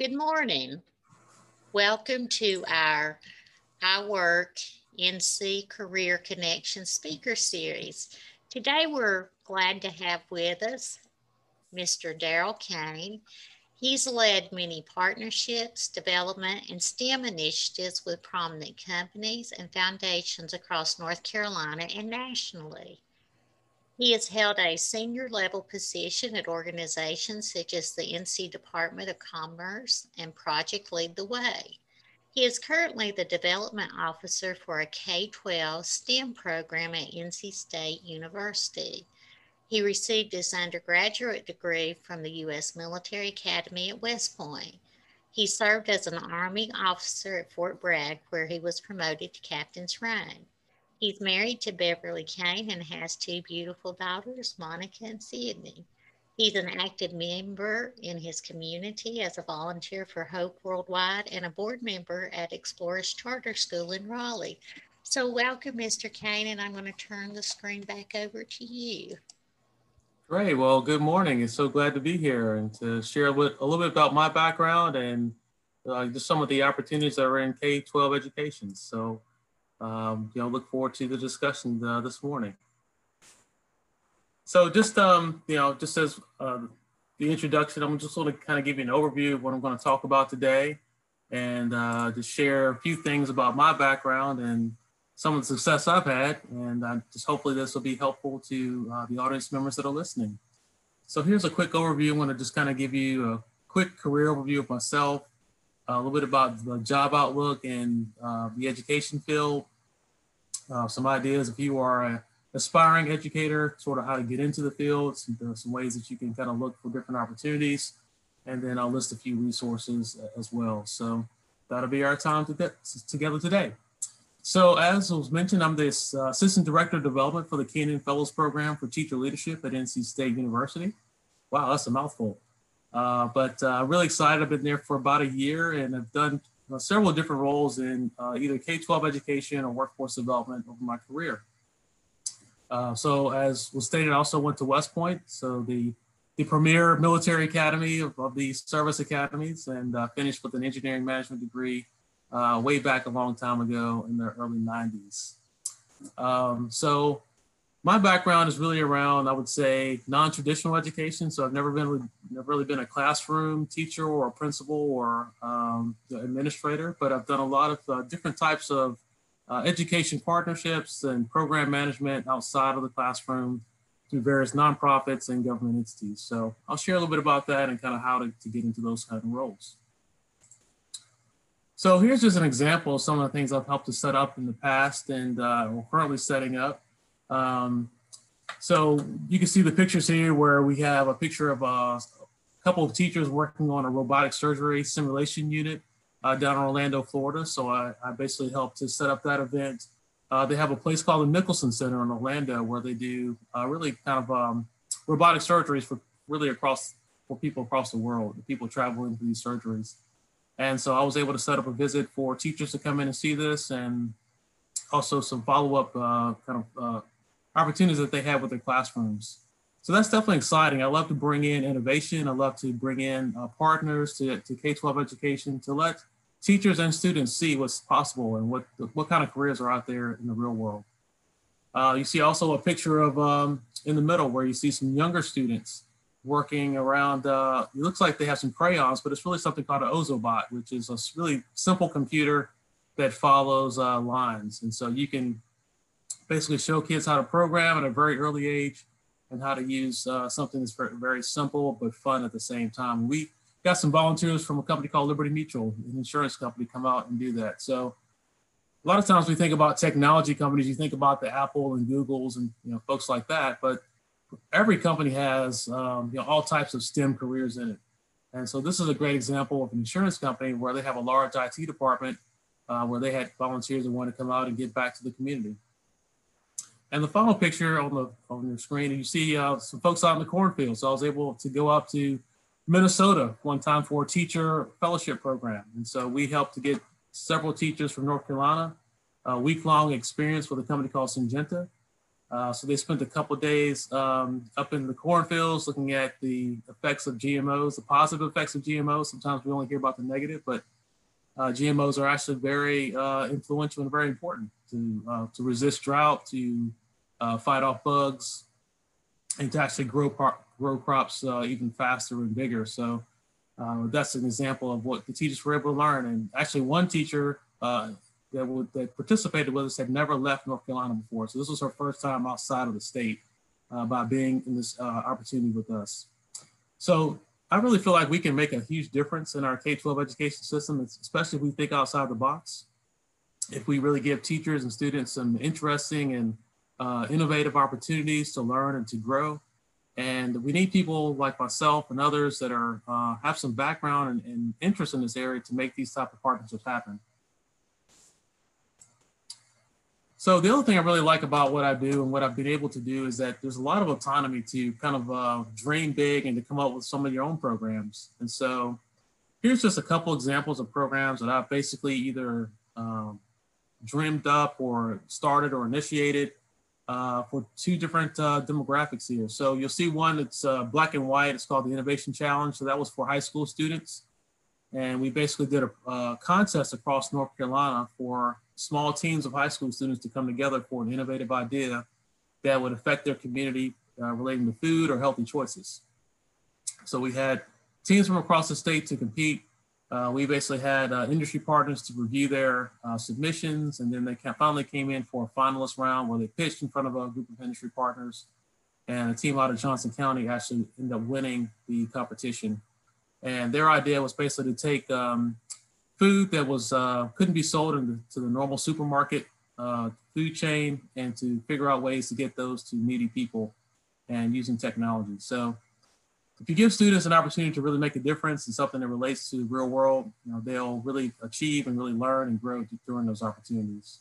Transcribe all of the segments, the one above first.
Good morning. Welcome to our I Work NC Career Connection Speaker Series. Today we're glad to have with us Mr. Daryl Kane. He's led many partnerships, development, and STEM initiatives with prominent companies and foundations across North Carolina and nationally. He has held a senior level position at organizations such as the NC Department of Commerce and Project Lead the Way. He is currently the development officer for a K 12 STEM program at NC State University. He received his undergraduate degree from the U.S. Military Academy at West Point. He served as an Army officer at Fort Bragg, where he was promoted to captain's rank. He's married to Beverly Kane and has two beautiful daughters, Monica and Sydney. He's an active member in his community as a volunteer for Hope Worldwide and a board member at Exploris Charter School in Raleigh. So, welcome, Mr. Kane, and I'm going to turn the screen back over to you. Great. Well, good morning. It's so glad to be here and to share a little bit about my background and uh, just some of the opportunities that are in K 12 education. So, um, you know, look forward to the discussion uh, this morning. So just, um, you know, just as uh, the introduction, I'm just going to kind of give you an overview of what I'm going to talk about today and uh, just share a few things about my background and some of the success I've had. And uh, just hopefully this will be helpful to uh, the audience members that are listening. So here's a quick overview. I want to just kind of give you a quick career overview of myself, a little bit about the job outlook and uh, the education field, uh, some ideas if you are an aspiring educator, sort of how to get into the field, some, some ways that you can kind of look for different opportunities, and then I'll list a few resources as well. So that'll be our time to together today. So as was mentioned, I'm the uh, Assistant Director of Development for the Kenan Fellows Program for Teacher Leadership at NC State University. Wow, that's a mouthful. Uh, but uh, really excited. I've been there for about a year and I've done uh, several different roles in uh, either K-12 education or workforce development over my career. So as was stated, I also went to West Point, so the, the premier military academy of, of the service academies and finished with an engineering management degree way back a long time ago in the early 90s. Um, so my background is really around, I would say, non-traditional education. So I've never been, never really been a classroom teacher or a principal or um, administrator, but I've done a lot of uh, different types of uh, education partnerships and program management outside of the classroom through various nonprofits and government entities. So I'll share a little bit about that and kind of how to, to get into those kind of roles. So here's just an example of some of the things I've helped to set up in the past and uh, we're currently setting up. Um, so you can see the pictures here where we have a picture of a couple of teachers working on a robotic surgery simulation unit uh, down in Orlando, Florida. So I, I, basically helped to set up that event. Uh, they have a place called the Nicholson Center in Orlando where they do uh, really kind of um, robotic surgeries for really across for people across the world, people traveling for these surgeries. And so I was able to set up a visit for teachers to come in and see this and also some follow-up uh, kind of uh, opportunities that they have with their classrooms. So that's definitely exciting. I love to bring in innovation. I love to bring in uh, partners to, to K-12 education to let teachers and students see what's possible and what, what kind of careers are out there in the real world. Uh, you see also a picture of um, in the middle where you see some younger students working around, uh, it looks like they have some crayons, but it's really something called an Ozobot, which is a really simple computer that follows uh, lines. And so you can basically show kids how to program at a very early age and how to use uh, something that's very, simple but fun at the same time. We got some volunteers from a company called Liberty Mutual, an insurance company, come out and do that. So a lot of times we think about technology companies, you think about the Apple and Googles and you know folks like that, but every company has um, you know all types of STEM careers in it. And so this is a great example of an insurance company where they have a large IT department uh, where they had volunteers that want to come out and give back to the community. And the final picture on the on your screen, you see uh, some folks out in the cornfield. So I was able to go up to Minnesota one time for a teacher fellowship program. And so we helped to get several teachers from North Carolina, a week-long experience with a company called Syngenta. Uh, so they spent a couple days um, up in the cornfields looking at the effects of GMOs, the positive effects of GMOs. Sometimes we only hear about the negative, but uh, GMOs are actually very uh, influential and very important to, uh, to resist drought, to uh, fight off bugs, and to actually grow, grow crops uh, even faster and bigger. So that's an example of what the teachers were able to learn. And actually one teacher that, would, that participated with us had never left North Carolina before. So this was her first time outside of the state uh, by being in this uh, opportunity with us. So I really feel like we can make a huge difference in our K-12 education system, especially if we think outside the box. If we really give teachers and students some interesting and uh, innovative opportunities to learn and to grow. And we need people like myself and others that are uh, have some background and, and interest in this area to make these type of partnerships happen. So the other thing I really like about what I do and what I've been able to do is that there's a lot of autonomy to kind of uh, dream big and to come up with some of your own programs. And so here's just a couple examples of programs that I've basically either um, dreamed up or started or initiated uh, for two different uh, demographics here. So you'll see one that's uh, black and white. It's called the Innovation Challenge. So that was for high school students. And we basically did a, a contest across North Carolina for small teams of high school students to come together for an innovative idea that would affect their community uh, relating to food or healthy choices. So we had teams from across the state to compete. Uh, we basically had uh, industry partners to review their uh, submissions, and then they finally came in for a finalist round where they pitched in front of a group of industry partners. And a team out of Johnston County actually ended up winning the competition. And their idea was basically to take um, food that was uh, couldn't be sold into the normal supermarket uh, food chain and to figure out ways to get those to needy people and using technology. So if you give students an opportunity to really make a difference in something that relates to the real world, you know, they'll really achieve and really learn and grow during those opportunities.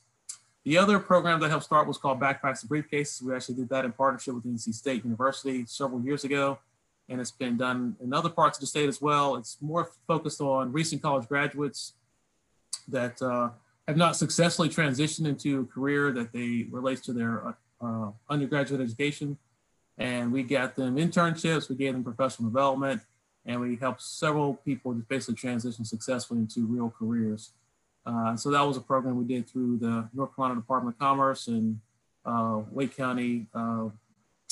The other program that helped start was called Backpacks and Briefcases. We actually did that in partnership with NC State University several years ago and it's been done in other parts of the state as well. It's more focused on recent college graduates that uh, have not successfully transitioned into a career that they relates to their uh, undergraduate education. And we got them internships, we gave them professional development, and we helped several people just basically transition successfully into real careers. Uh, so that was a program we did through the North Carolina Department of Commerce and uh, Wake County uh,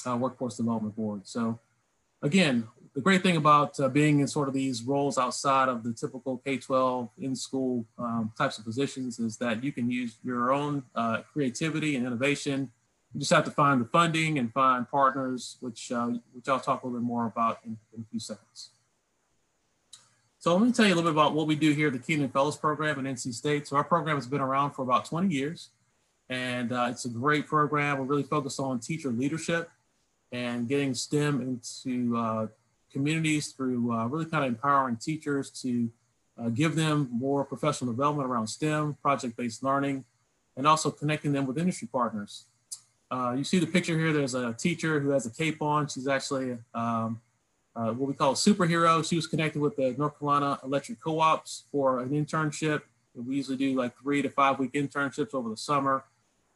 uh, Workforce Development Board. So again, the great thing about uh, being in sort of these roles outside of the typical K-12 in-school um, types of positions is that you can use your own uh, creativity and innovation. You just have to find the funding and find partners, which, uh, which I'll talk a little bit more about in, in, a few seconds. So let me tell you a little bit about what we do here at the Kenan Fellows Program at NC State. So our program has been around for about 20 years, and uh, it's a great program. We're really focused on teacher leadership and getting STEM into uh, communities through uh, really kind of empowering teachers to uh, give them more professional development around STEM, project-based learning, and also connecting them with industry partners. Uh, you see the picture here, there's a teacher who has a cape on. She's actually um, uh, what we call a superhero. She was connected with the North Carolina Electric Co-ops for an internship. We usually do like three to five week internships over the summer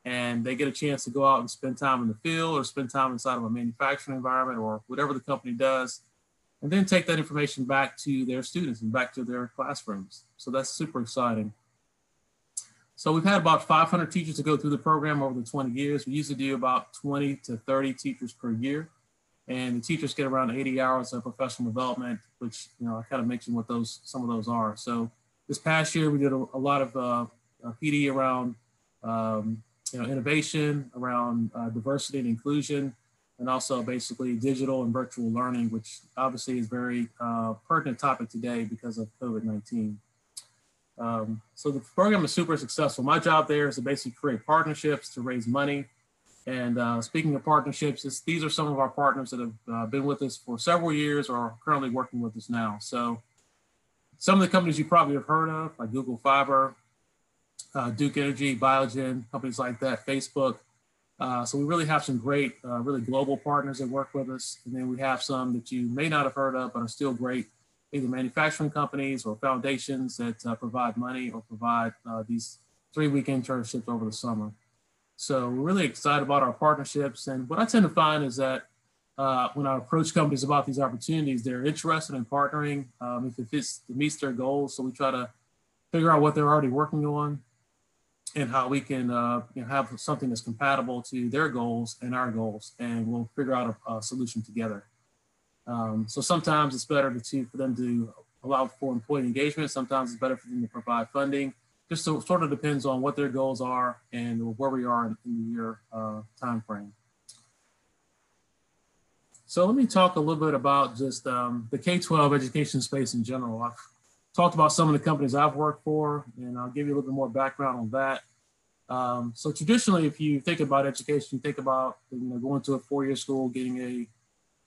and they get a chance to go out and spend time in the field or spend time inside of a manufacturing environment or whatever the company does, and then take that information back to their students and back to their classrooms. So that's super exciting. So we've had about 500 teachers to go through the program over the 20 years. We usually do about 20 to 30 teachers per year. And the teachers get around 80 hours of professional development, which, you know, I kind of mentioned what those, some of those are. So this past year, we did a, a lot of uh, PD around um, you know, innovation around uh, diversity and inclusion, and also basically digital and virtual learning, which obviously is very uh, pertinent topic today because of COVID-19. Um, so the program is super successful. My job there is to basically create partnerships to raise money. And uh, speaking of partnerships, these are some of our partners that have uh, been with us for several years or are currently working with us now. So some of the companies you probably have heard of, like Google Fiber, uh, Duke Energy, Biogen, companies like that, Facebook. Uh, so we really have some great, uh, really global partners that work with us. And then we have some that you may not have heard of, but are still great, either manufacturing companies or foundations that uh, provide money or provide uh, these three week internships over the summer. So we're really excited about our partnerships. And what I tend to find is that uh, when I approach companies about these opportunities, they're interested in partnering um, if it fits, it meets their goals. So we try to figure out what they're already working on and how we can uh, you know, have something that's compatible to their goals and our goals, and we'll figure out a, a solution together. Um, so sometimes it's better to, for them to allow for employee engagement. Sometimes it's better for them to provide funding. Just so, sort of depends on what their goals are and where we are in, in the year uh, time frame. So let me talk a little bit about just um, the K-12 education space in general. I've talked about some of the companies I've worked for, and I'll give you a little bit more background on that. Um, so traditionally, if you think about education, you think about you know going to a four-year school, getting a,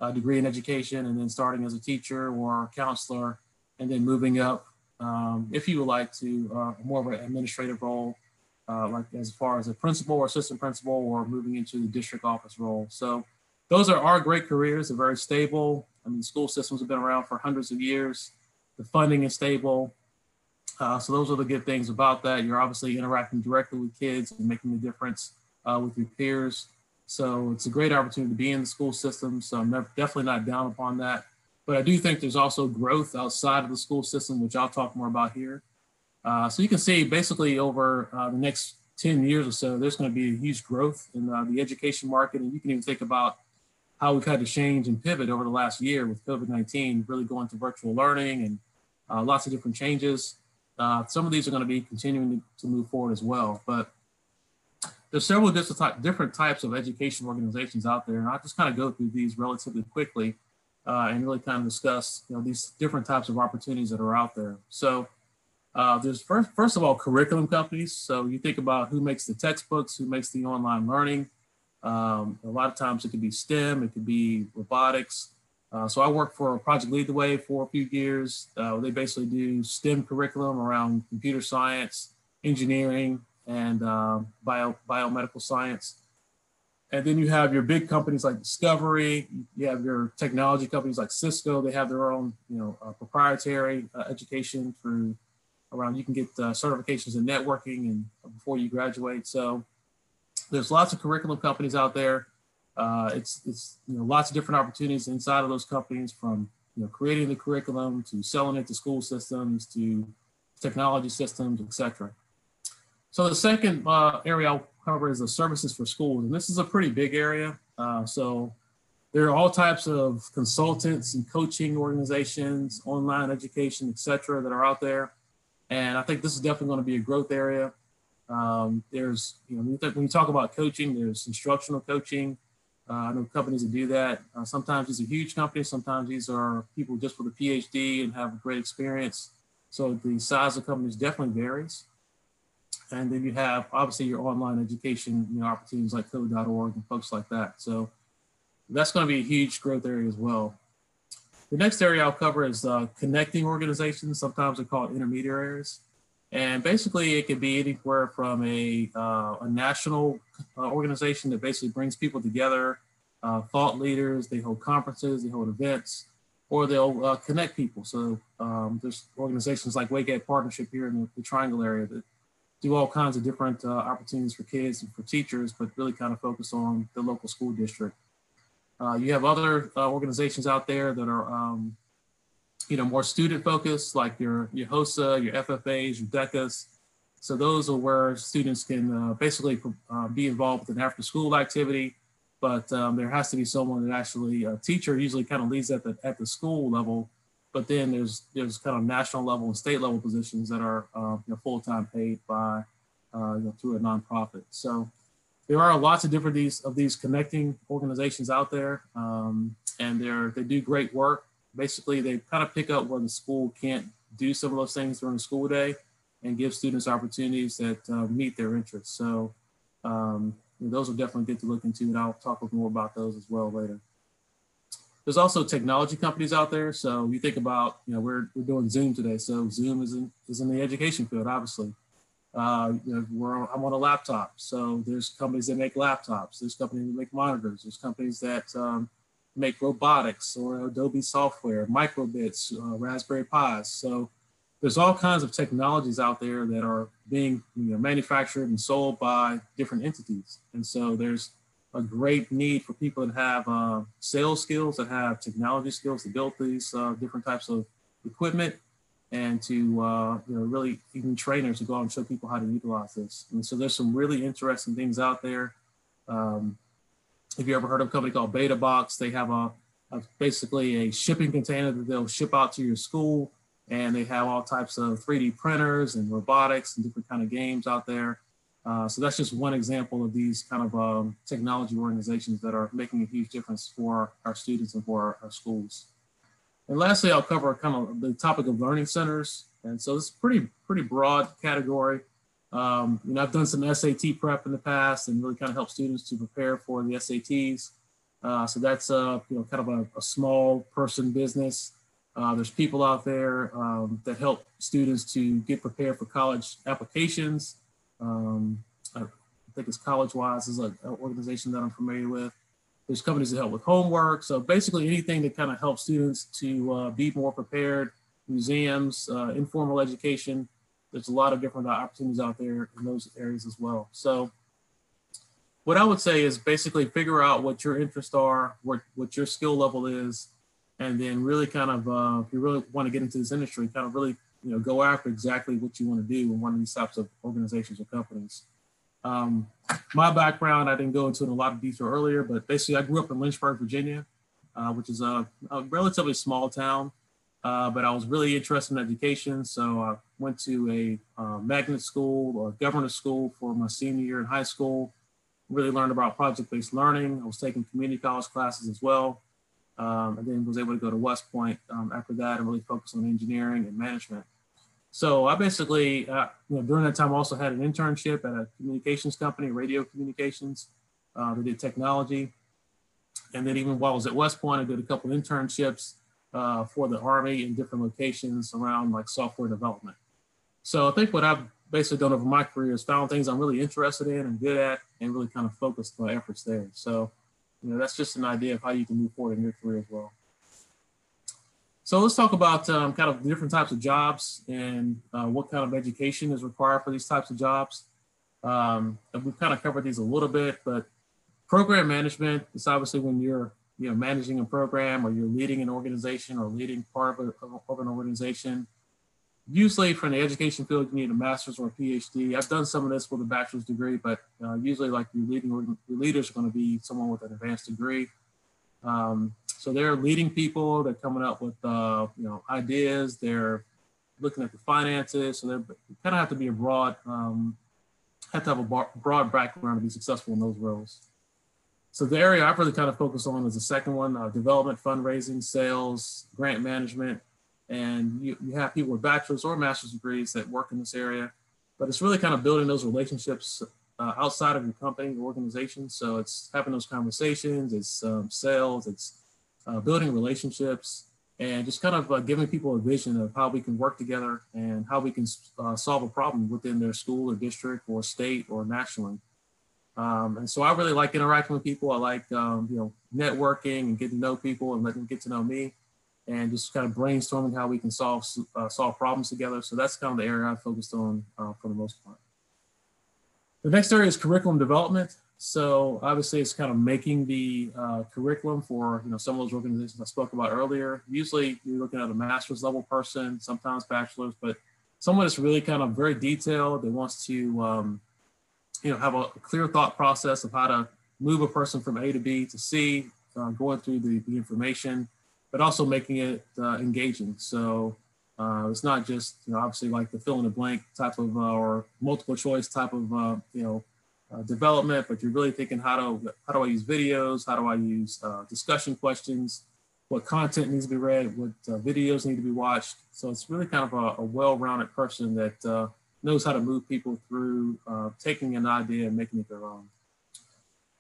a, degree in education, and then starting as a teacher or counselor, and then moving up, um, if you would like to, uh, more of an administrative role, uh, like as far as a principal or assistant principal, or moving into the district office role. So those are our great careers. They're very stable. I mean, school systems have been around for hundreds of years the funding is stable. Uh, so those are the good things about that. You're obviously interacting directly with kids and making a difference uh, with your peers. So it's a great opportunity to be in the school system. So I'm definitely not down upon that. But I do think there's also growth outside of the school system, which I'll talk more about here. Uh, so you can see basically over uh, the next 10 years or so, there's going to be a huge growth in uh, the education market. And you can even think about how we've had to change and pivot over the last year with COVID-19, really going to virtual learning and uh, lots of different changes. Uh, some of these are going to be continuing to, to, move forward as well, but there's several different types of education organizations out there, and I'll just kind of go through these relatively quickly uh, and really kind of discuss you know these different types of opportunities that are out there. So uh, there's first, first of all curriculum companies. So you think about who makes the textbooks, who makes the online learning. Um, a lot of times it could be STEM, it could be robotics, uh, so I worked for Project Lead the Way for a few years. Uh, they basically do STEM curriculum around computer science, engineering, and uh, bio, biomedical science. And then you have your big companies like Discovery. You have your technology companies like Cisco. They have their own, you know, uh, proprietary uh, education through around. You can get uh, certifications in networking and before you graduate. So there's lots of curriculum companies out there. Uh, it's it's you know lots of different opportunities inside of those companies from you know creating the curriculum to selling it to school systems to technology systems, etc. So the second uh, area I'll cover is the services for schools, and this is a pretty big area. Uh, so there are all types of consultants and coaching organizations, online education, etc., that are out there, and I think this is definitely going to be a growth area. Um, there's, you know, when you talk about coaching, there's instructional coaching, uh, I know companies that do that. Uh, sometimes these are huge companies. Sometimes these are people just with a PhD and have a great experience. So the size of companies definitely varies. And then you have obviously your online education, you know, opportunities like code.org and folks like that. So that's going to be a huge growth area as well. The next area I'll cover is uh, connecting organizations. Sometimes they're called intermediaries. And basically, it could be anywhere from a, uh, a national uh, organization that basically brings people together, uh, thought leaders, they hold conferences, they hold events, or they'll uh, connect people. So um, there's organizations like Wake Ed Partnership here in the, the, Triangle area that do all kinds of different uh, opportunities for kids and for teachers, but really kind of focus on the local school district. Uh, you have other organizations out there that are um, you know, more student focused, like your, your HOSA, your FFAs, your DECAs. So those are where students can uh, basically uh, be involved with an after school activity, but um, there has to be someone that actually, a teacher usually kind of leads at the, at the school level, but then there's, there's kind of national level and state level positions that are uh, you know, full-time paid by, uh, you know, through a nonprofit. So there are lots of different these of these connecting organizations out there, um, and they're they do great work basically they kind of pick up where the school can't do some of those things during the school day and give students opportunities that uh, meet their interests. So um, those are definitely good to look into and I'll talk more about those as well later. There's also technology companies out there. So you think about, you know, we're, we're doing Zoom today. So Zoom is in, is in the education field, obviously. Uh, you know, we're, I'm on a laptop. So there's companies that make laptops. There's companies that make monitors. There's companies that um, make robotics or Adobe software, microbits, uh, Raspberry Pis. So there's all kinds of technologies out there that are being you know, manufactured and sold by different entities. And so there's a great need for people that have uh, sales skills, that have technology skills to build these uh, different types of equipment, and to uh, you know really even trainers to go out and show people how to utilize this. And so there's some really interesting things out there. Um, if you ever heard of a company called Betabox, they have a, a basically a shipping container that they'll ship out to your school and they have all types of 3D printers and robotics and different kind of games out there. Uh, so that's just one example of these kind of um, technology organizations that are making a huge difference for our students and for our, our, schools. And lastly, I'll cover kind of the topic of learning centers. And so it's pretty pretty broad category. Um, you know, I've done some SAT prep in the past and really kind of help students to prepare for the SATs. Uh, so that's a you know kind of a, a small person business. Uh, there's people out there um, that help students to get prepared for college applications. Um, I think it's Collegewise is an organization that I'm familiar with. There's companies that help with homework. So basically anything that kind of helps students to uh, be more prepared, museums, uh, informal education. There's a lot of different opportunities out there in those areas as well. So what I would say is basically figure out what your interests are, what, what your skill level is, and then really kind of uh, if you really want to get into this industry, kind of really you know go after exactly what you want to do in one of these types of organizations or companies. Um, my background, I didn't go into in a lot of detail earlier, but basically I grew up in Lynchburg, Virginia, uh, which is a, a, relatively small town. Uh, but I was really interested in education, so I went to a uh, magnet school or government school for my senior year in high school. Really learned about project-based learning. I was taking community college classes as well um, and then was able to go to West Point um, after that and really focus on engineering and management. So I basically, uh, you know, during that time, also had an internship at a communications company, radio communications. Uh, they did technology, and then even while I was at West Point, I did a couple of internships uh, for the Army in different locations around like software development. So I think what I've basically done over my career is found things I'm really interested in and good at, and really kind of focused my efforts there. So you know, that's just an idea of how you can move forward in your career as well. So let's talk about um, kind of different types of jobs and uh, what kind of education is required for these types of jobs. Um, we've kind of covered these a little bit, but program management is obviously when you're you know managing a program or you're leading an organization or leading part of, a, of an organization usually from the education field, you need a master's or a PhD. I've done some of this with a bachelor's degree, but uh, usually like your leading your leaders are going to be someone with an advanced degree. Um, so they're leading people. They're coming up with uh, you know ideas. They're looking at the finances. So they kind of have to be a broad um, have to have a broad background to be successful in those roles. So the area I've really kind of focused on is the second one: uh, development, fundraising, sales, grant management, and you, you have people with bachelor's or master's degrees that work in this area but it's really kind of building those relationships uh, outside of your company or organization so it's having those conversations it's um, sales it's uh, building relationships and just kind of uh, giving people a vision of how we can work together and how we can uh, solve a problem within their school or district or state or nationally um, and so I really like interacting with people. I like, um, you know, networking and getting to know people and letting them get to know me and just kind of brainstorming how we can solve uh, solve problems together. So that's kind of the area I focused on uh, for the most part. The next area is curriculum development. So obviously, it's kind of making the uh, curriculum for you know some of those organizations I spoke about earlier. Usually, you're looking at a master's level person, sometimes bachelor's, but someone that's really kind of very detailed that wants to um, you know have a clear thought process of how to move a person from A to B to C, uh, going through the, the information but also making it uh, engaging. So uh, it's not just you know obviously like the fill in the blank type of uh, or multiple choice type of uh, you know uh, development, but you're really thinking how do how do I use videos? How do I use uh, discussion questions? What content needs to be read? What videos need to be watched? So it's really kind of a, a well-rounded person that knows how to move people through taking an idea and making it their own.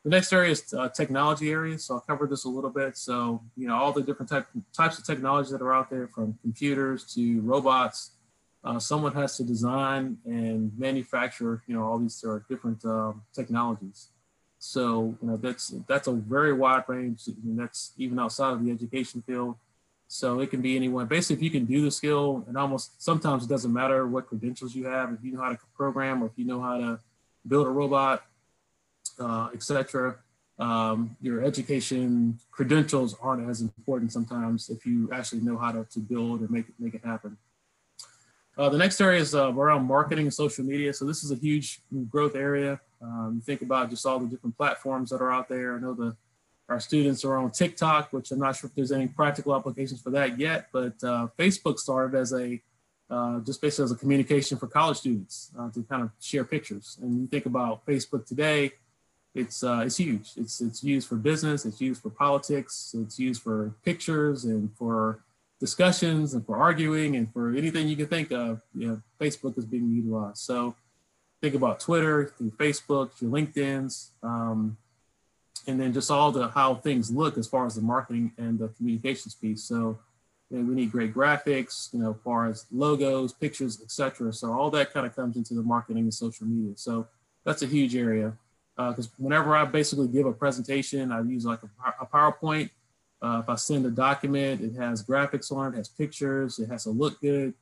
The next area is uh, technology area. So I'll cover this a little bit. So, you know, all the different type, types of technology that are out there from computers to robots. Uh, someone has to design and manufacture, you know, all these are different um, technologies. So, you know, that's that's a very wide range. And that's even outside of the education field. So it can be anyone. Basically, if you can do the skill, and almost sometimes it doesn't matter what credentials you have. If you know how to program, or if you know how to build a robot, uh, etc. Um, your education credentials aren't as important sometimes if you actually know how to, to build or make it, make it happen. Uh, the next area is uh, around marketing and social media. So this is a huge growth area. Um, think about just all the different platforms that are out there. I know the our students are on TikTok, which I'm not sure if there's any practical applications for that yet, but uh, Facebook started as a uh, just basically as a communication for college students uh, to kind of share pictures. And you think about Facebook today, it's uh, it's huge. It's it's used for business, it's used for politics, it's used for pictures and for discussions and for arguing and for anything you can think of. You know, Facebook is being utilized. So think about Twitter, through Facebook, your LinkedIn's. Um, and then just all the how things look as far as the marketing and the communications piece. So you know, we need great graphics, you know, as far as logos, pictures, etc. So all that kind of comes into the marketing and social media. So that's a huge area because uh, whenever I basically give a presentation, I use like a, a PowerPoint. Uh, if I send a document, it has graphics on it, has pictures, it has to look good.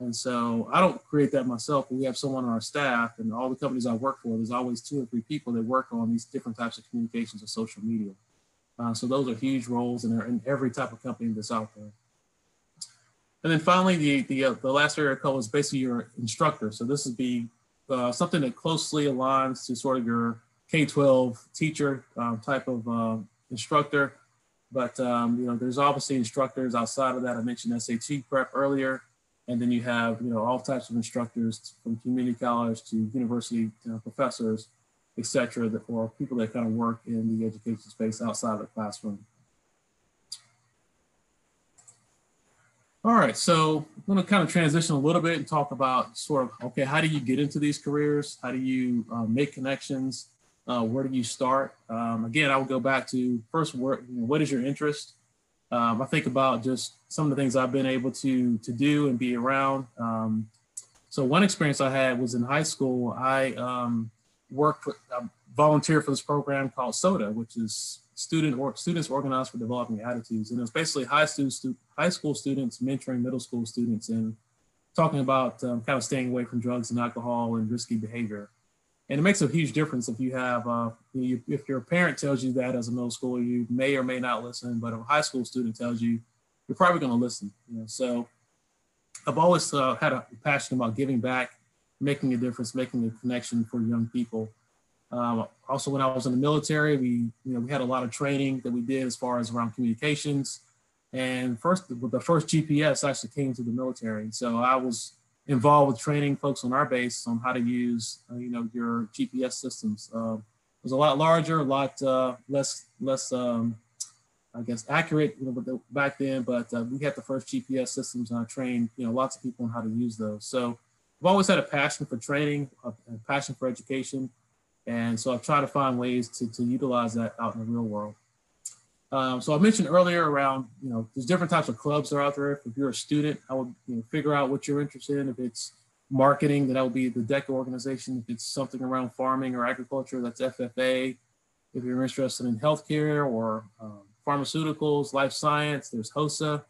And so I don't create that myself, but we have someone on our staff and all the companies I work for, there's always two or three people that work on these different types of communications and social media. Uh, so those are huge roles and they're in every type of company that's out there. And then finally, the, the, uh, the last area I is basically your instructor. So this would be uh, something that closely aligns to sort of your K-12 teacher um, type of uh, instructor. But um, you know, there's obviously instructors outside of that. I mentioned SAT prep earlier. And then you have, you know, all types of instructors from community college to university professors, et cetera, that, or people that kind of work in the education space outside of the classroom. All right, so I'm going to kind of transition a little bit and talk about sort of, okay, how do you get into these careers? How do you um, make connections? Uh, where do you start? Um, again, I would go back to first, where, what is your interest? Um, I think about just some of the things I've been able to to do and be around. Um, so one experience I had was in high school. I um, worked with, I volunteered for this program called SODA, which is student or students organized for developing attitudes, and it was basically high students, high school students mentoring middle school students and talking about um, kind of staying away from drugs and alcohol and risky behavior and it makes a huge difference if you have uh, you, if your parent tells you that as a middle schooler you may or may not listen but if a high school student tells you you're probably going to listen you know? So i've always uh, had a passion about giving back making a difference making a connection for young people. Um, also when i was in the military we you know we had a lot of training that we did as far as around communications. And first the first gps actually came to the military. So i was involved with training folks on our base on how to use, uh, you know, your GPS systems. Uh, it was a lot larger, a lot uh, less, less, um, I guess, accurate you know, back then. But uh, we had the first GPS systems, and I trained, you know, lots of people on how to use those. So I've always had a passion for training, a, a passion for education, and so I've tried to find ways to to utilize that out in the real world. Um, so I mentioned earlier around, you know, there's different types of clubs that are out there. If you're a student, I would you know, figure out what you're interested in. If it's marketing, then that would be the DECA organization. If it's something around farming or agriculture, that's FFA. If you're interested in healthcare or um, pharmaceuticals, life science, there's HOSA.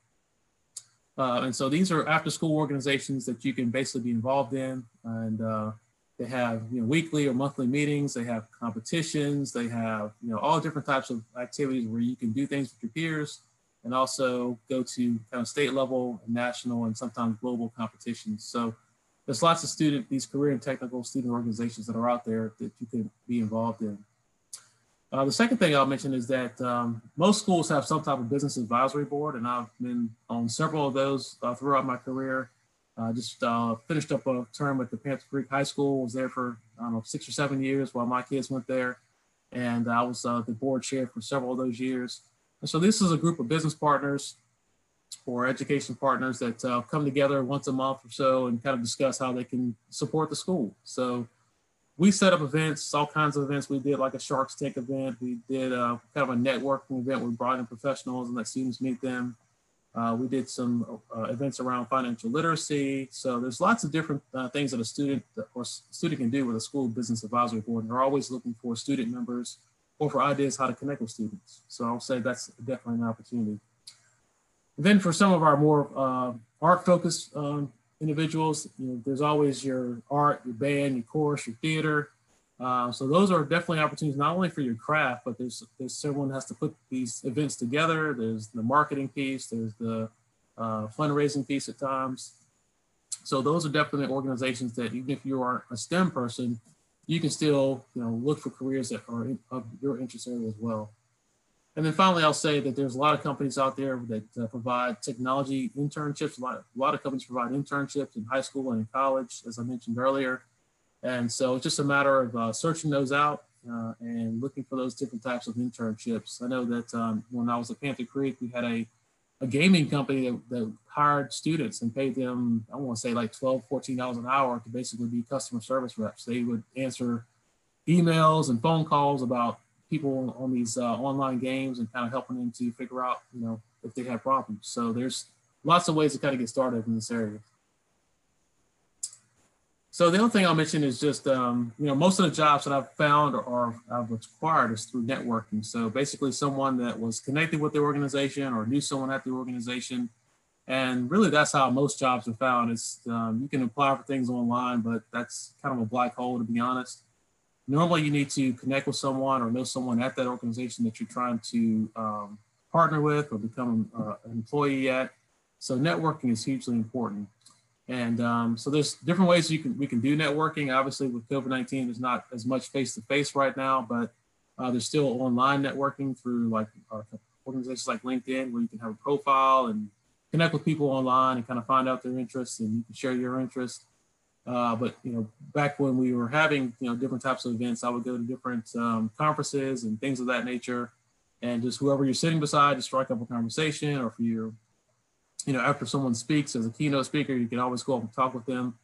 Uh, and so these are after school organizations that you can basically be involved in. And uh, they have you know weekly or monthly meetings. They have competitions. They have you know all different types of activities where you can do things with your peers, and also go to kind of state level, and national, and sometimes global competitions. So there's lots of student these career and technical student organizations that are out there that you can be involved in. Uh, the second thing I'll mention is that um, most schools have some type of business advisory board, and I've been on several of those uh, throughout my career. Uh, just uh, finished up a term at the Panther Creek High School. Was there for I don't know six or seven years while my kids went there, and I was uh, the board chair for several of those years. And so this is a group of business partners or education partners that uh, come together once a month or so and kind of discuss how they can support the school. So we set up events, all kinds of events. We did like a Sharks Tank event. We did uh, kind of a networking event. We brought in professionals and let students meet them. Uh, we did some uh, events around financial literacy. So there's lots of different uh, things that a student or student can do with a school business advisory board. And they're always looking for student members or for ideas how to connect with students. So I'll say that's definitely an opportunity. And then for some of our more uh, art focused um, individuals, you know, there's always your art, your band, your chorus, your theater. Uh, so those are definitely opportunities not only for your craft, but there's there's someone has to put these events together. There's the marketing piece, there's the uh, fundraising piece at times. So those are definitely organizations that even if you aren't a STEM person, you can still you know look for careers that are in, of your interest area as well. And then finally, I'll say that there's a lot of companies out there that uh, provide technology internships. A lot, a lot of companies provide internships in high school and in college, as I mentioned earlier. And so it's just a matter of uh, searching those out uh, and looking for those different types of internships. I know that um, when I was at Panther Creek, we had a, a gaming company that, that hired students and paid them, I want to say like 12, $14 an hour to basically be customer service reps. They would answer emails and phone calls about people on these uh, online games and kind of helping them to figure out, you know, if they have problems. So there's lots of ways to kind of get started in this area. So the other thing I'll mention is just, um, you know, most of the jobs that I've found or, or I've acquired is through networking. So basically someone that was connected with the organization or knew someone at the organization. And really that's how most jobs are found is um, you can apply for things online, but that's kind of a black hole to be honest normally you need to connect with someone or know someone at that organization that you're trying to um, partner with or become uh, an employee at. So networking is hugely important. And um, so there's different ways you can we can do networking. Obviously, with COVID-19, there's not as much face-to-face right now, but uh, there's still online networking through like organizations like LinkedIn, where you can have a profile and connect with people online and kind of find out their interests, and you can share your interests. Uh, but you know, back when we were having you know different types of events, I would go to different um, conferences and things of that nature, and just whoever you're sitting beside, just strike up a conversation, or if you're, you know, after someone speaks as a keynote speaker, you can always go up and talk with them,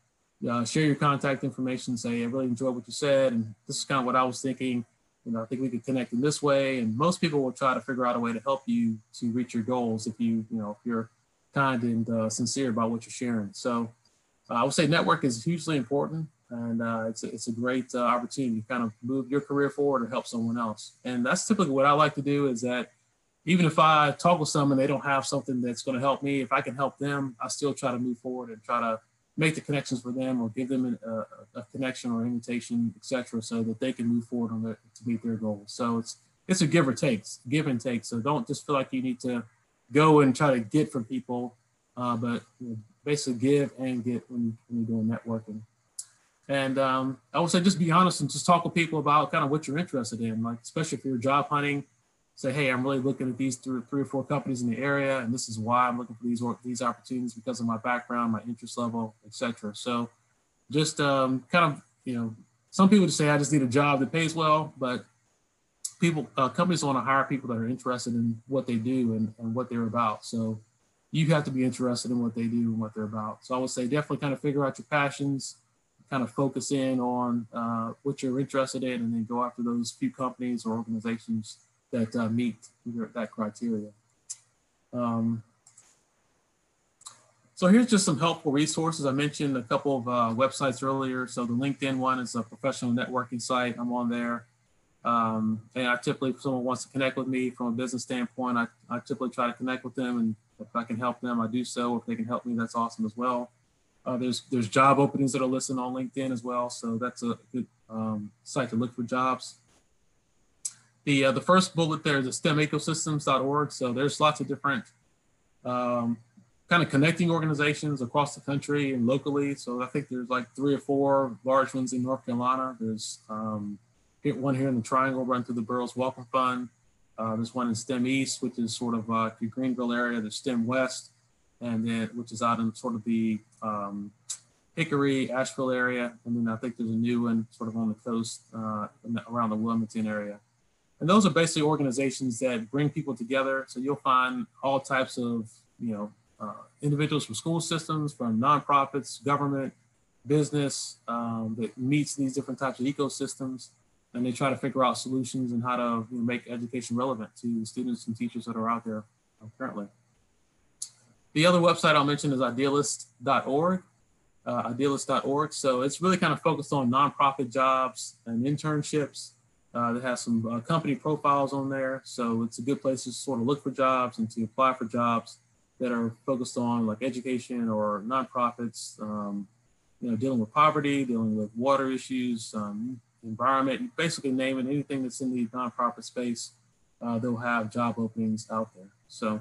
uh, share your contact information, say I really enjoyed what you said, and this is kind of what I was thinking. You know, I think we could connect in this way, and most people will try to figure out a way to help you to reach your goals if you you know if you're kind and uh, sincere about what you're sharing. So uh, I would say network is hugely important and uh, it's, a, it's a great uh, opportunity to kind of move your career forward or help someone else. And that's typically what I like to do is that even if I talk with someone, and they don't have something that's going to help me, if I can help them, I still try to move forward and try to make the connections for them or give them a, a connection or invitation, etc., so that they can move forward on their, to meet their goals. So it's it's a give or take, give and take. So don't just feel like you need to go and try to get from people, uh, but you know, basically give and get when, when you're doing networking. And um, I would say just be honest and just talk with people about kind of what you're interested in, like especially if you're job hunting. Say, hey, I'm really looking at these three, three or four companies in the area, and this is why I'm looking for these these opportunities because of my background, my interest level, etc. So, just um, kind of you know, some people just say I just need a job that pays well, but people uh, companies want to hire people that are interested in what they do and, and what they're about. So you have to be interested in what they do and what they're about. So I would say definitely kind of figure out your passions, kind of focus in on uh, what you're interested in, and then go after those few companies or organizations that uh, meet that criteria. Um, so here's just some helpful resources. I mentioned a couple of uh, websites earlier. So the LinkedIn one is a professional networking site. I'm on there. Um, and I typically, if someone wants to connect with me from a business standpoint, I, I typically try to connect with them and if I can help them, I do so. If they can help me, that's awesome as well. Uh, there's there's job openings that are listed on LinkedIn as well, so that's a good um, site to look for jobs. The uh, the first bullet there is the STEMecosystems.org. So there's lots of different um, kind of connecting organizations across the country and locally. So I think there's like three or four large ones in North Carolina. There's um, one here in the Triangle, run through the Burroughs Wellcome Fund. Uh, there's one in STEM East, which is sort of uh, the Greenville area. There's STEM West, and then which is out in sort of the um, Hickory, Asheville area. And then I think there's a new one sort of on the coast uh, around the Wilmington area. And those are basically organizations that bring people together. So you'll find all types of, you know, uh, individuals from school systems, from nonprofits, government, business um, that meets these different types of ecosystems and they try to figure out solutions and how to you know, make education relevant to students and teachers that are out there uh, currently. The other website I'll mention is idealist.org, uh, idealist.org. So it's really kind of focused on nonprofit jobs and internships. Uh, they have some uh, company profiles on there. So it's a good place to sort of look for jobs and to apply for jobs. that are focused on like education or nonprofits, um, you know, dealing with poverty, dealing with water issues, um, environment, basically naming anything that's in the nonprofit space, uh, they'll have job openings out there. So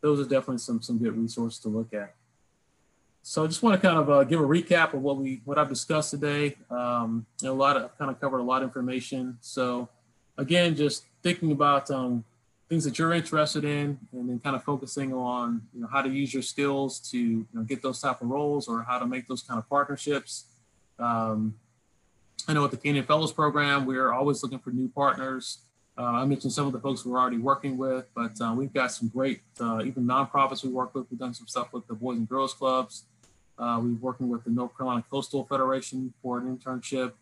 those are definitely some, some good resources to look at. So I just want to kind of uh, give a recap of what we what I've discussed today. Um, a lot of kind of covered a lot of information. So again, just thinking about um, things that you're interested in, and then kind of focusing on you know how to use your skills to you know, get those type of roles or how to make those kind of partnerships. Um, I know at the Kenan Fellows program, we're always looking for new partners. Uh, I mentioned some of the folks we're already working with, but uh, we've got some great, uh, even nonprofits we work with. We've done some stuff with the Boys and Girls Clubs. Uh, we're working with the North Carolina Coastal Federation for an internship.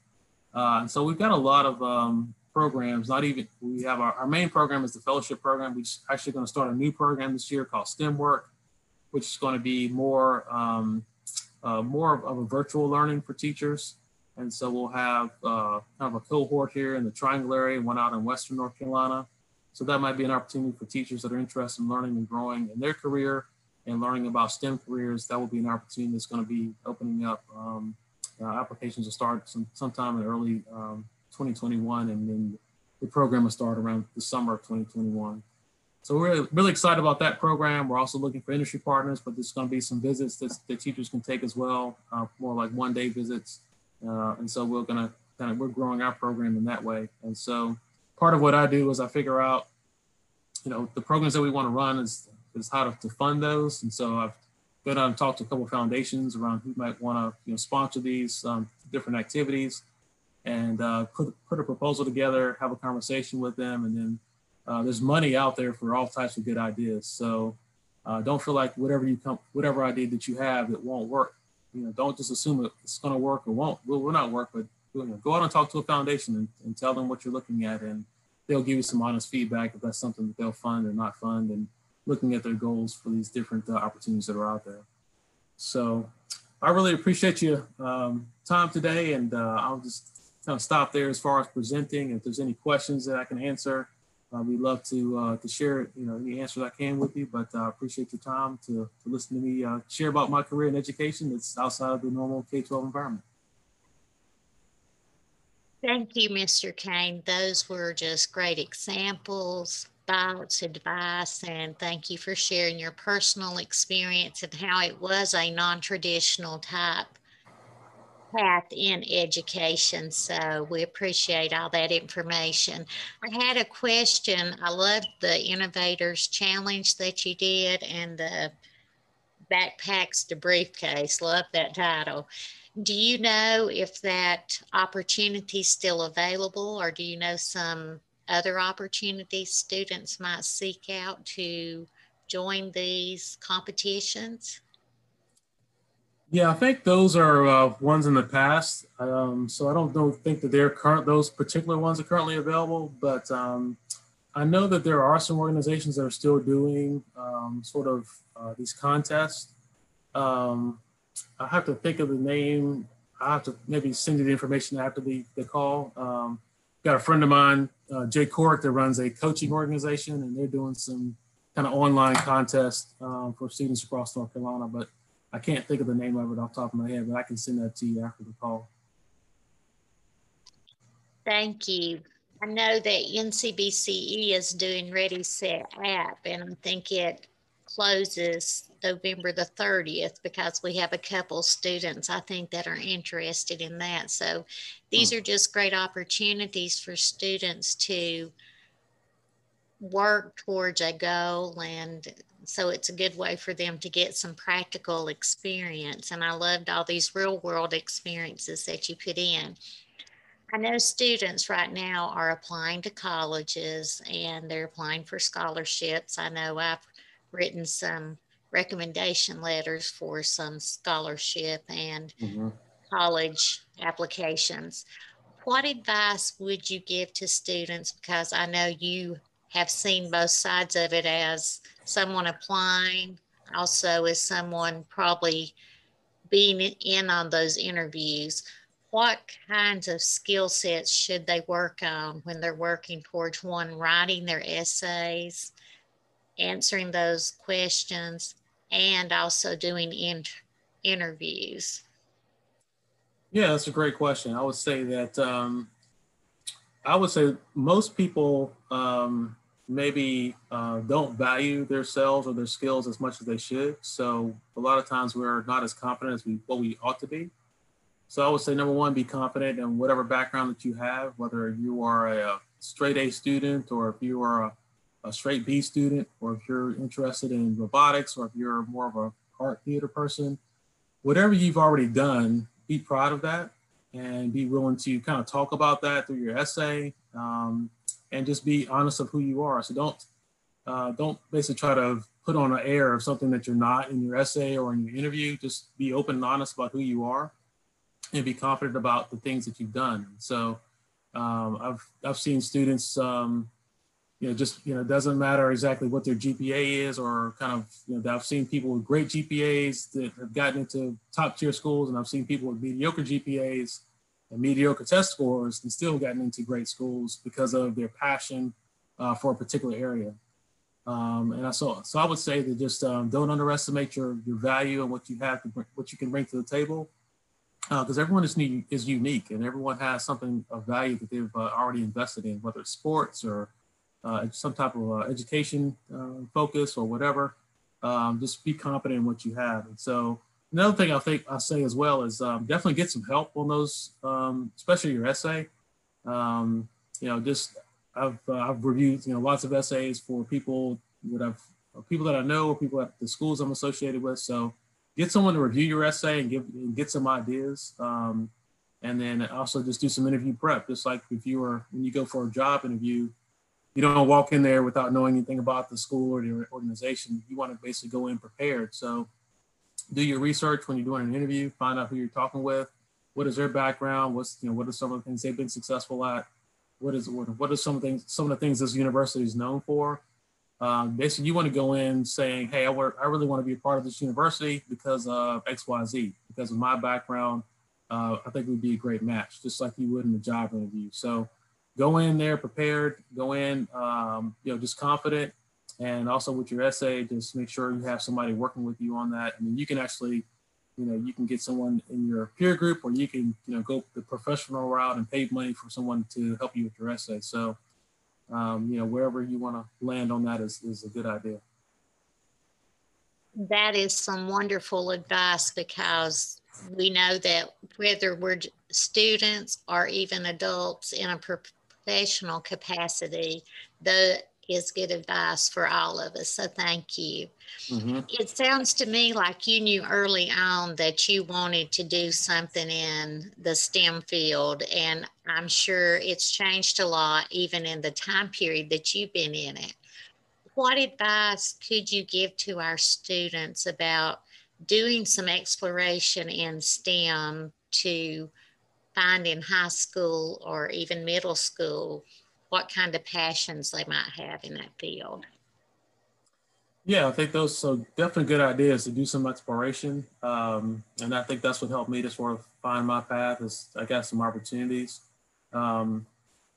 Uh, and so we've got a lot of um, programs, not even, we have our, our main program is the fellowship program. We're actually going to start a new program this year called STEM Work, which is going to be more, um, uh, more of a virtual learning for teachers. And so we'll have uh, kind of a cohort here in the Triangle area, one out in Western North Carolina. So that might be an opportunity for teachers that are interested in learning and growing in their career and learning about STEM careers. That will be an opportunity that's going to be opening up. Um, uh, applications will start some, sometime in early um, 2021, and then the program will start around the summer of 2021. So we're really, excited about that program. We're also looking for industry partners, but there's going to be some visits that, that teachers can take as well, uh, more like one day visits uh, and so we're gonna kind of we're growing our program in that way. And so part of what I do is I figure out, you know, the programs that we want to run is is how to, fund those. And so I've been on and talked to a couple foundations around who might want to you know sponsor these um, different activities, and uh, put put a proposal together, have a conversation with them, and then uh, there's money out there for all types of good ideas. So uh, don't feel like whatever you come, whatever idea that you have, it won't work you know, don't just assume it's going to work or won't. Will, will not work, but go out and talk to a foundation and, and tell them what you're looking at, and they'll give you some honest feedback if that's something that they'll fund or not fund, and looking at their goals for these different uh, opportunities that are out there. So, I really appreciate your um, time today, and uh, I'll just kind of stop there as far as presenting. If there's any questions that I can answer, uh, we'd love to uh, to share you know any answers I can with you. But I uh, appreciate your time to, to listen to me uh, share about my career in education that's outside of the normal K-12 environment. Thank you, Mr. Kane. Those were just great examples, thoughts, advice, and thank you for sharing your personal experience and how it was a non-traditional type path in education. So we appreciate all that information. I had a question. I loved the Innovators Challenge that you did and the Backpacks to Briefcase. Love that title. Do you know if that opportunity is still available or do you know some other opportunities students might seek out to join these competitions? Yeah, I think those are uh, ones in the past. Um, so I don't, don't think that they're current. Those particular ones are currently available, but um, I know that there are some organizations that are still doing um, sort of uh, these contests. Um, I have to think of the name. I have to maybe send you the information after the, the call. Um, got a friend of mine, uh, Jay Cork, that runs a coaching organization, and they're doing some kind of online contest um, for students across North Carolina. But I can't think of the name of it off the top of my head, but I can send that to you after the call. Thank you. I know that NCBCE is doing Ready Set App, and I think it closes November the 30th because we have a couple students I think that are interested in that. So these hmm. are just great opportunities for students to work towards a goal and so it's a good way for them to get some practical experience. And I loved all these real world experiences that you put in. I know students right now are applying to colleges and they're applying for scholarships. I know I've written some recommendation letters for some scholarship and mm-hmm. college applications. What advice would you give to students? Because I know you have seen both sides of it as someone applying, also as someone probably being in on those interviews. What kinds of skill sets should they work on when they're working towards one, writing their essays, answering those questions, and also doing in, interviews? Yeah, that's a great question. I would say that um, I would say most people um, maybe uh, don't value themselves or their skills as much as they should. So a lot of times we're not as confident as we what we ought to be. So I would say number one, be confident in whatever background that you have, whether you are a, straight A student or if you are a, a straight B student, or if you're interested in robotics, or if you're more of a art theater person, whatever you've already done, be proud of that and be willing to kind of talk about that through your essay um, and just be honest of who you are. So don't uh, don't basically try to put on an air of something that you're not in your essay or in your interview. Just be open and honest about who you are and be confident about the things that you've done. So um, I've I've seen students, um, you know, just you know, it doesn't matter exactly what their GPA is, or kind of you know, I've seen people with great GPAs that have gotten into top tier schools, and I've seen people with mediocre GPAs and mediocre test scores and still gotten into great schools because of their passion uh, for a particular area. Um, and I saw, so I would say that just um, don't underestimate your your value and what you have to what you can bring to the table because uh, everyone is, is unique and everyone has something of value that they've uh, already invested in, whether it's sports or uh, some type of uh, education uh, focus or whatever. Um, just be confident in what you have. And so another thing I think I say as well is um, definitely get some help on those, um, especially your essay. Um, you know, just I've uh, I've reviewed you know lots of essays for people that I've people that I know or people at the schools I'm associated with. So get someone to review your essay and give and get some ideas. Um, and then also just do some interview prep. Just like if you were when you go for a job interview, you don't walk in there without knowing anything about the school or the organization. You want to basically go in prepared. So do your research when you're doing an interview. Find out who you're talking with. What is their background? What's you know what are some of the things they've been successful at? What is what, are some things some of the things this university is known for? Um, basically, you want to go in saying, "Hey, I work. I really want to be a part of this university because of X, Y, Z. Because of my background, uh, I think it would be a great match, just like you would in a job interview." So, go in there prepared. Go in, um, you know, just confident, and also with your essay, just make sure you have somebody working with you on that. I mean, you can actually, you know, you can get someone in your peer group, or you can, you know, go the professional route and pay money for someone to help you with your essay. So um, you know, wherever you want to land on that is, is a good idea. That is some wonderful advice because we know that whether we're students or even adults in a professional capacity, the is good advice for all of us. So thank you. Mm-hmm. It sounds to me like you knew early on that you wanted to do something in the STEM field, and I'm sure it's changed a lot even in the time period that you've been in it. What advice could you give to our students about doing some exploration in STEM to find in high school or even middle school what kind of passions they might have in that field. Yeah, I think those so definitely good ideas to do some exploration, um, and I think that's what helped me to sort of find my path. Is I got some opportunities, um,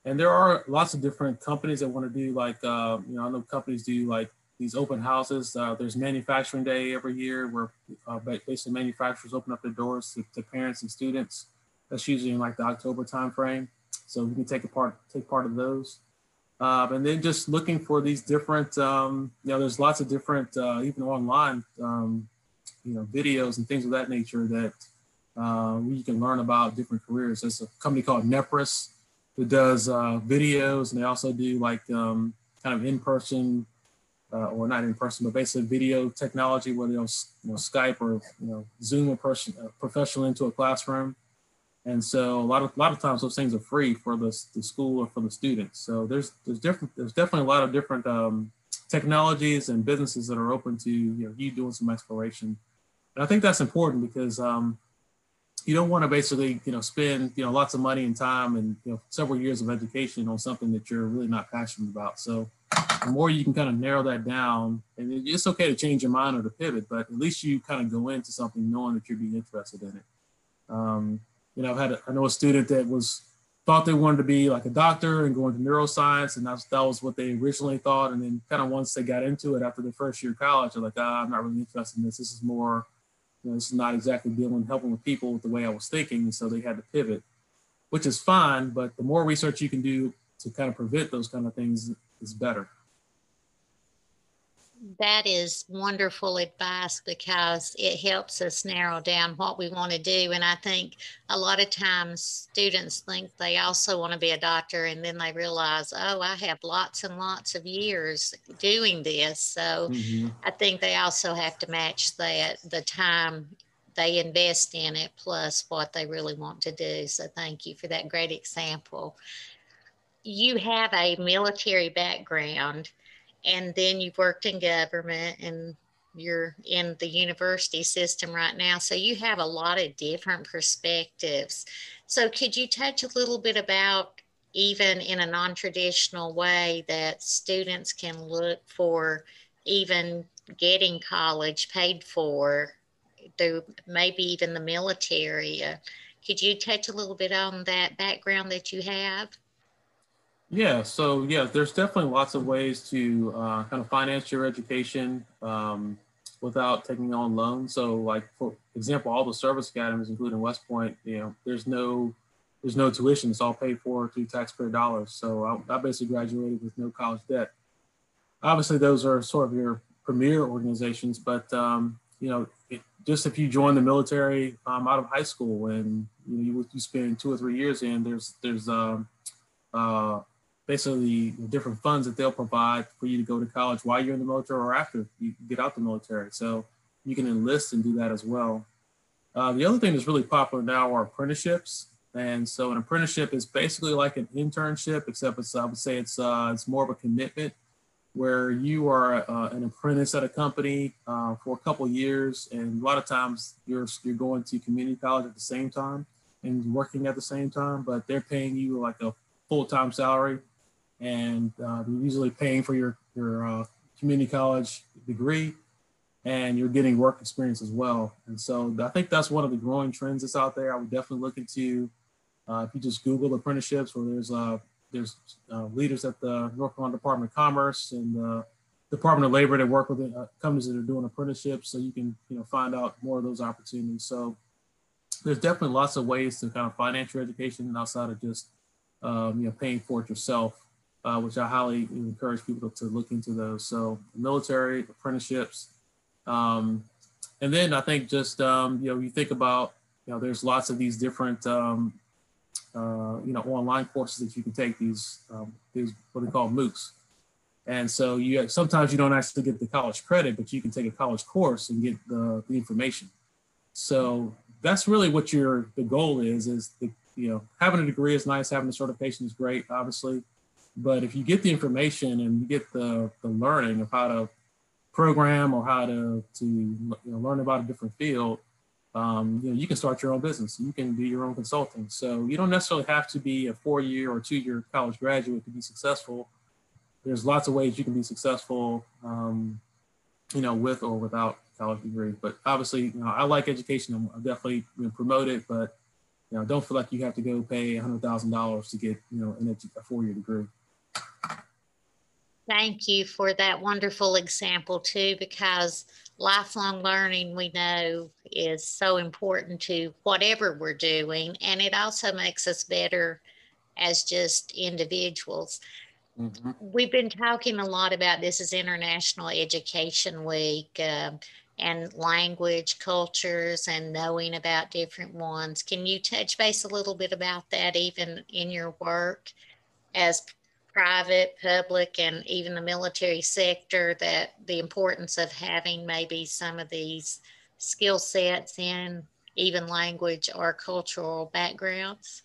and there are lots of different companies that want to do like uh, you know I know companies do like these open houses. Uh, there's manufacturing day every year where uh, basically manufacturers open up their doors to, to parents and students. That's usually in like the October timeframe. So we can take a part, take part of those. Um, and then just looking for these different, um, you know, there's lots of different, uh, even online, um, you know, videos and things of that nature that uh, you can learn about different careers. There's a company called Nepris that does uh, videos, and they also do like um, kind of in-person, uh, or not in person, but basically video technology whether they'll you know, Skype or you know Zoom a person, a professional into a classroom. And so a lot of a lot of times those things are free for the, the school or for the students. So there's there's different there's definitely a lot of different um, technologies and businesses that are open to you know you doing some exploration. And I think that's important because um, you don't want to basically you know spend you know lots of money and time and you know several years of education on something that you're really not passionate about. So the more you can kind of narrow that down, and it's okay to change your mind or to pivot, but at least you kind of go into something knowing that you're being interested in it. Um, you know, I've had a, I know a student that was thought they wanted to be like a doctor and go into neuroscience, and that's that was what they originally thought. And then kind of once they got into it after the first year of college, they're like, ah, I'm not really interested in this. This is more, you know, this is not exactly dealing helping with people with the way I was thinking. And so they had to pivot, which is fine. But the more research you can do to kind of prevent those kind of things is better that is wonderful advice because it helps us narrow down what we want to do. And I think a lot of times students think they also want to be a doctor and then they realize, oh, I have lots and lots of years doing this. So mm-hmm. I think they also have to match that the time they invest in it plus what they really want to do. So thank you for that great example. You have a military background and then you've worked in government and you're in the university system right now. So you have a lot of different perspectives. So could you touch a little bit about even in a non-traditional way that students can look for even getting college paid for through maybe even the military. Uh, could you touch a little bit on that background that you have? Yeah, so yeah, there's definitely lots of ways to uh, kind of finance your education um, without taking on loans. So, like for example, all the service academies, including West Point, you know, there's no there's no tuition; it's all paid for through taxpayer dollars. So, I, I basically graduated with no college debt. Obviously, those are sort of your premier organizations, but um, you know, it, just if you join the military um, out of high school and you know you, you spend two or three years in, there's there's um, uh, basically the different funds that they'll provide for you to go to college while you're in the military or after you get out the military. So you can enlist and do that as well. Uh, the other thing that's really popular now are apprenticeships. And so an apprenticeship is basically like an internship, except it's, I would say it's, uh, it's more of a commitment where you are uh, an apprentice at a company uh, for a couple years. And a lot of times you're, you're going to community college at the same time and working at the same time, but they're paying you like a full-time salary and uh, you're usually paying for your your uh, community college degree, and you're getting work experience as well. And so I think that's one of the growing trends that's out there. I would definitely look into uh, if you just Google apprenticeships, where there's uh, there's uh, leaders at the North Carolina Department of Commerce and the Department of Labor that work with uh, companies that are doing apprenticeships, so you can you know find out more of those opportunities. So there's definitely lots of ways to kind of finance your education outside of just um, you know paying for it yourself uh, which I highly encourage people to look into those. So military apprenticeships, um, and then I think just um, you know you think about you know there's lots of these different um, uh, you know online courses that you can take these um, these what they call MOOCs, and so you sometimes you don't actually get the college credit, but you can take a college course and get the, the information. So that's really what your the goal is is the you know having a degree is nice, having a certification is great, obviously but if you get the information and you get the, the learning of how to program or how to, to you know, learn about a different field, um, you know, you can start your own business. You can do your own consulting. So you don't necessarily have to be a four-year or two-year college graduate to be successful. There's lots of ways you can be successful, um, you know, with or without college degree. But obviously, you know, I like education. I'm definitely going to promote it, but you know, don't feel like you have to go pay hundred thousand dollars to get, you know, an, a four-year degree. Thank you for that wonderful example too, because lifelong learning we know is so important to whatever we're doing. And it also makes us better as just individuals. Mm-hmm. We've been talking a lot about this is International Education Week uh, and language, cultures, and knowing about different ones. Can you touch base a little bit about that, even in your work as private, public, and even the military sector that the importance of having maybe some of these skill sets in even language or cultural backgrounds?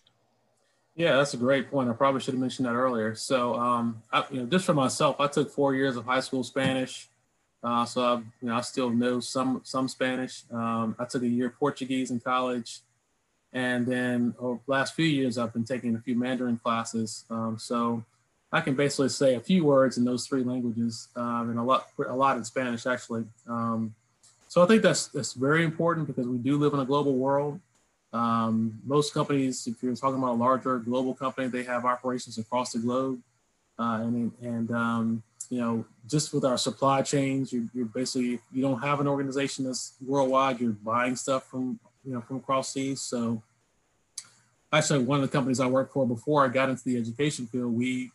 Yeah, that's a great point. I probably should have mentioned that earlier. So, um, I, you know, just for myself, I took four years of high school Spanish, uh, so I, you know, I still know some some Spanish. Um, I took a year Portuguese in college, and then over the last few years, I've been taking a few Mandarin classes. Um, so I can basically say a few words in those three languages um, and a lot, a lot in Spanish actually. Um, so I think that's that's very important because we do live in a global world, Um, most companies, if you're talking about a larger global company, they have operations across the globe. Uh, and and um, you know, just with our supply chains, you're, you're, basically you don't have an organization that's worldwide. You're buying stuff from you know from across seas. So actually, one of the companies I worked for before I got into the education field, we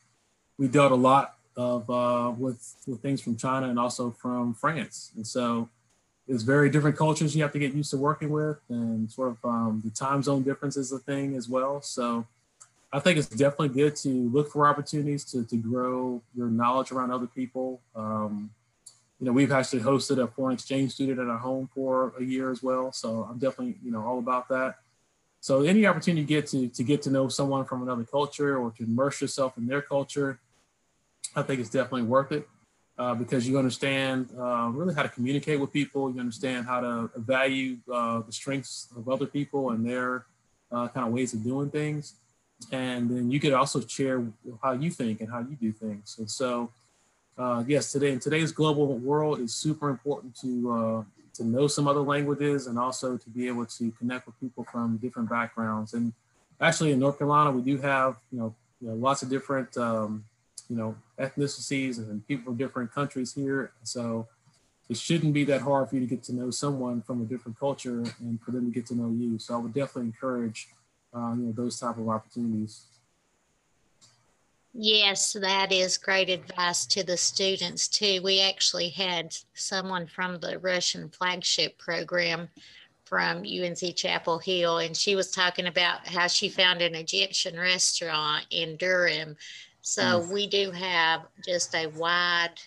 we dealt a lot of uh, with with things from China and also from France, and so it's very different cultures you have to get used to working with, and sort of um, the time zone difference is a thing as well. So I think it's definitely good to look for opportunities to to grow your knowledge around other people. Um, you know, we've actually hosted a foreign exchange student at our home for a year as well, so I'm definitely you know all about that. So any opportunity you get to to get to know someone from another culture or to immerse yourself in their culture I think it's definitely worth it uh, because you understand uh, really how to communicate with people. You understand how to value uh, the strengths of other people and their uh, kind of ways of doing things. And then you could also share how you think and how you do things. And so, uh, yes, today in today's global world, it's super important to uh, to know some other languages and also to be able to connect with people from different backgrounds. And actually, in North Carolina, we do have you know, you know lots of different um, you know, ethnicities and people from different countries here. So it shouldn't be that hard for you to get to know someone from a different culture and for them to get to know you. So I would definitely encourage, uh, you know, those type of opportunities. Yes, that is great advice to the students too. We actually had someone from the Russian flagship program from UNC Chapel Hill, and she was talking about how she found an Egyptian restaurant in Durham so mm. we do have just a wide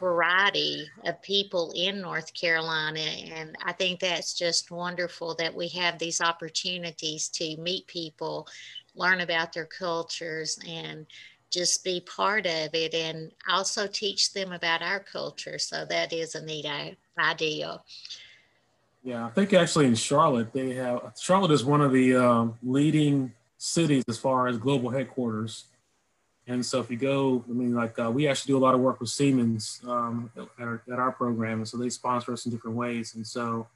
variety of people in North Carolina. And I think that's just wonderful that we have these opportunities to meet people, learn about their cultures, and just be part of it and also teach them about our culture. So that is a neat idea. Yeah, I think actually in Charlotte, they have Charlotte is one of the um, leading cities as far as global headquarters and so if you go, I mean, like uh, we actually do a lot of work with Siemens um, at, our, at, our, program, and so they sponsor us in different ways. And so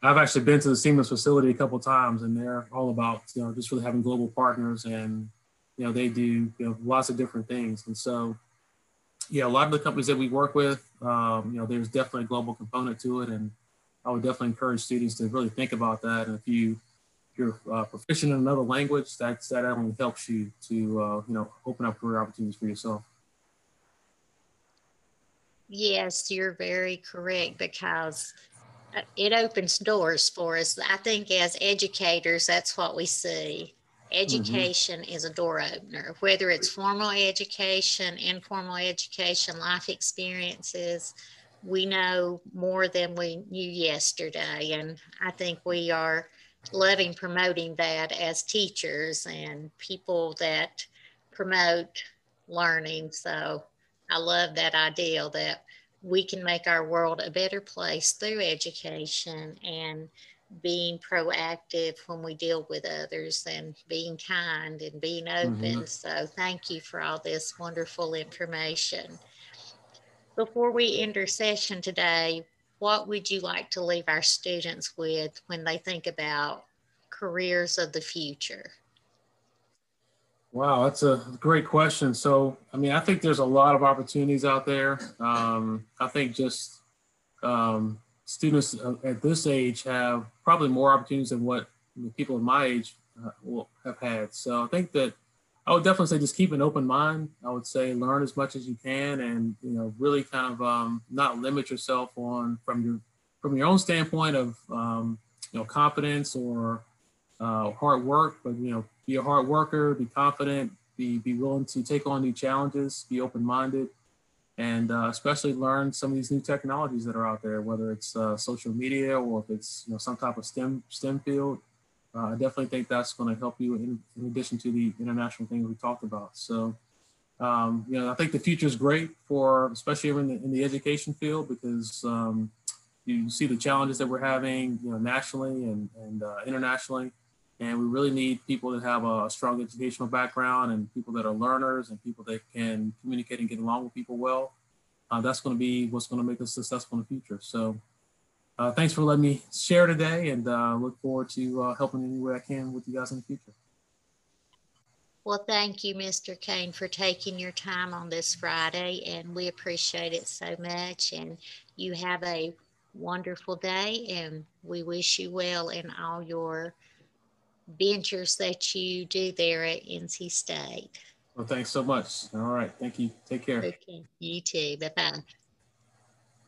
I've actually been to the Siemens facility a couple times, and they're all about you know just really having global partners, and you know they do you know lots of different things. And so yeah, a lot of the companies that we work with, um, you know, there's definitely a global component to it, and I would definitely encourage students to really think about that. And if you you're uh, proficient in another language, that's, that only helps you to, uh, you know, open up career opportunities for yourself. Yes, you're very correct because uh, it opens doors for us. I think as educators, that's what we see. Education mm-hmm. is a door opener, whether it's formal education, informal education, life experiences. We know more than we knew yesterday. And I think we are loving promoting that as teachers and people that promote learning. So I love that ideal that we can make our world a better place through education and being proactive when we deal with others and being kind and being open. Mm-hmm. So thank you for all this wonderful information. Before we end our session today, what would you like to leave our students with when they think about careers of the future? Wow, that's a great question. So, I mean, I think there's a lot of opportunities out there. Um, I think just um, students at this age have probably more opportunities than what people of my age uh, will have had. So, I think that I would definitely say just keep an open mind. I would say learn as much as you can, and you know, really kind of um, not limit yourself on from your from your own standpoint of um, you know confidence or uh, hard work. But you know, be a hard worker, be confident, be be willing to take on new challenges, be open minded, and uh, especially learn some of these new technologies that are out there, whether it's uh, social media or if it's you know some type of STEM STEM field. Uh, I definitely think that's going to help you in, in, addition to the international things we talked about. So, um, you know, I think the future is great for, especially in the, in the education field, because um, you see the challenges that we're having, you know, nationally and, and uh, internationally. And we really need people that have a strong educational background and people that are learners and people that can communicate and get along with people well. Uh, that's going to be what's going to make us successful in the future. So uh, thanks for letting me share today and uh, look forward to uh, helping any way I can with you guys in the future. Well, thank you, Mr. Kane, for taking your time on this Friday, and we appreciate it so much. And you have a wonderful day, and we wish you well in all your ventures that you do there at NC State. Well, thanks so much. All right. Thank you. Take care. Okay. You too. Bye bye.